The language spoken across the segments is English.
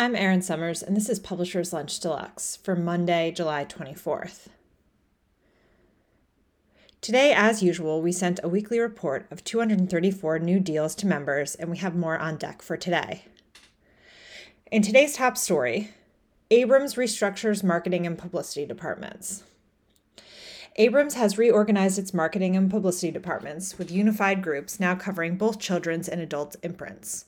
I'm Erin Summers, and this is Publisher's Lunch Deluxe for Monday, July 24th. Today, as usual, we sent a weekly report of 234 new deals to members, and we have more on deck for today. In today's top story, Abrams restructures marketing and publicity departments. Abrams has reorganized its marketing and publicity departments with unified groups now covering both children's and adult imprints.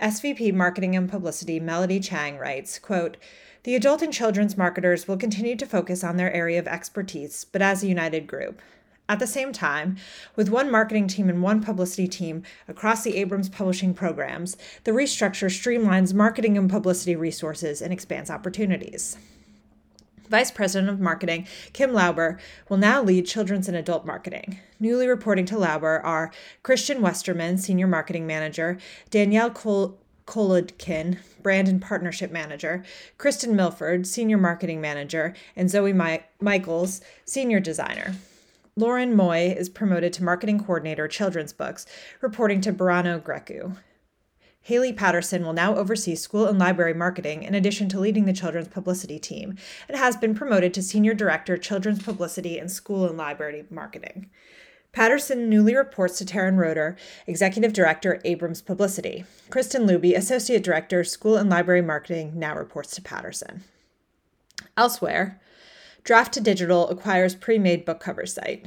SVP Marketing and Publicity Melody Chang writes, quote, the adult and children's marketers will continue to focus on their area of expertise, but as a united group. At the same time, with one marketing team and one publicity team across the Abrams publishing programs, the restructure streamlines marketing and publicity resources and expands opportunities. Vice President of Marketing, Kim Lauber, will now lead children's and adult marketing. Newly reporting to Lauber are Christian Westerman, Senior Marketing Manager, Danielle Kol- Kolodkin, Brand and Partnership Manager, Kristen Milford, Senior Marketing Manager, and Zoe My- Michaels, Senior Designer. Lauren Moy is promoted to Marketing Coordinator, Children's Books, reporting to Barano Grecu. Haley Patterson will now oversee school and library marketing in addition to leading the children's publicity team and has been promoted to Senior Director, Children's Publicity and School and Library Marketing. Patterson newly reports to Taryn Roeder, Executive Director, Abrams Publicity. Kristen Luby, Associate Director, School and Library Marketing, now reports to Patterson. Elsewhere, Draft2Digital acquires pre made book cover site.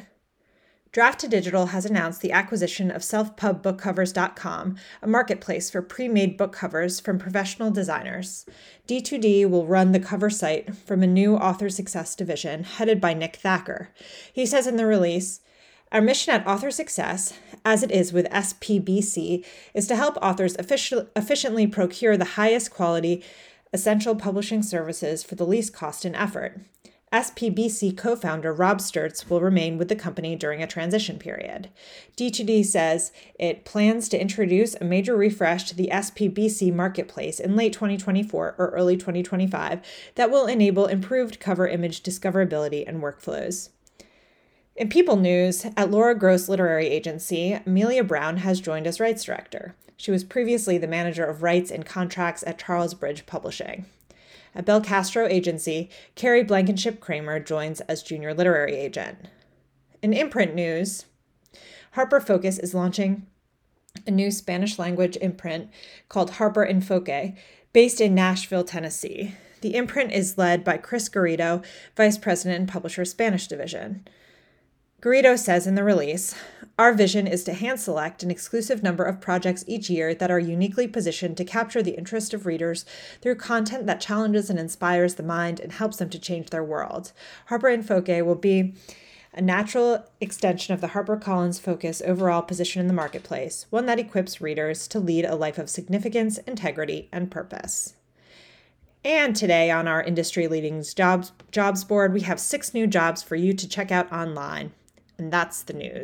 Draft2Digital has announced the acquisition of selfpubbookcovers.com, a marketplace for pre made book covers from professional designers. D2D will run the cover site from a new author success division headed by Nick Thacker. He says in the release, our mission at Author Success, as it is with SPBC, is to help authors effic- efficiently procure the highest quality essential publishing services for the least cost and effort. SPBC co founder Rob Sturts will remain with the company during a transition period. D2D says it plans to introduce a major refresh to the SPBC marketplace in late 2024 or early 2025 that will enable improved cover image discoverability and workflows. In People News, at Laura Gross Literary Agency, Amelia Brown has joined as rights director. She was previously the manager of rights and contracts at Charlesbridge Publishing. At Belcastro Agency, Carrie Blankenship Kramer joins as junior literary agent. In imprint news, Harper Focus is launching a new Spanish language imprint called Harper Enfoque, based in Nashville, Tennessee. The imprint is led by Chris Garrido, Vice President and Publisher Spanish Division. Garrido says in the release Our vision is to hand select an exclusive number of projects each year that are uniquely positioned to capture the interest of readers through content that challenges and inspires the mind and helps them to change their world. Harper Enfoque will be a natural extension of the HarperCollins Focus overall position in the marketplace, one that equips readers to lead a life of significance, integrity, and purpose. And today on our industry leading jobs jobs board, we have six new jobs for you to check out online. And that's the news.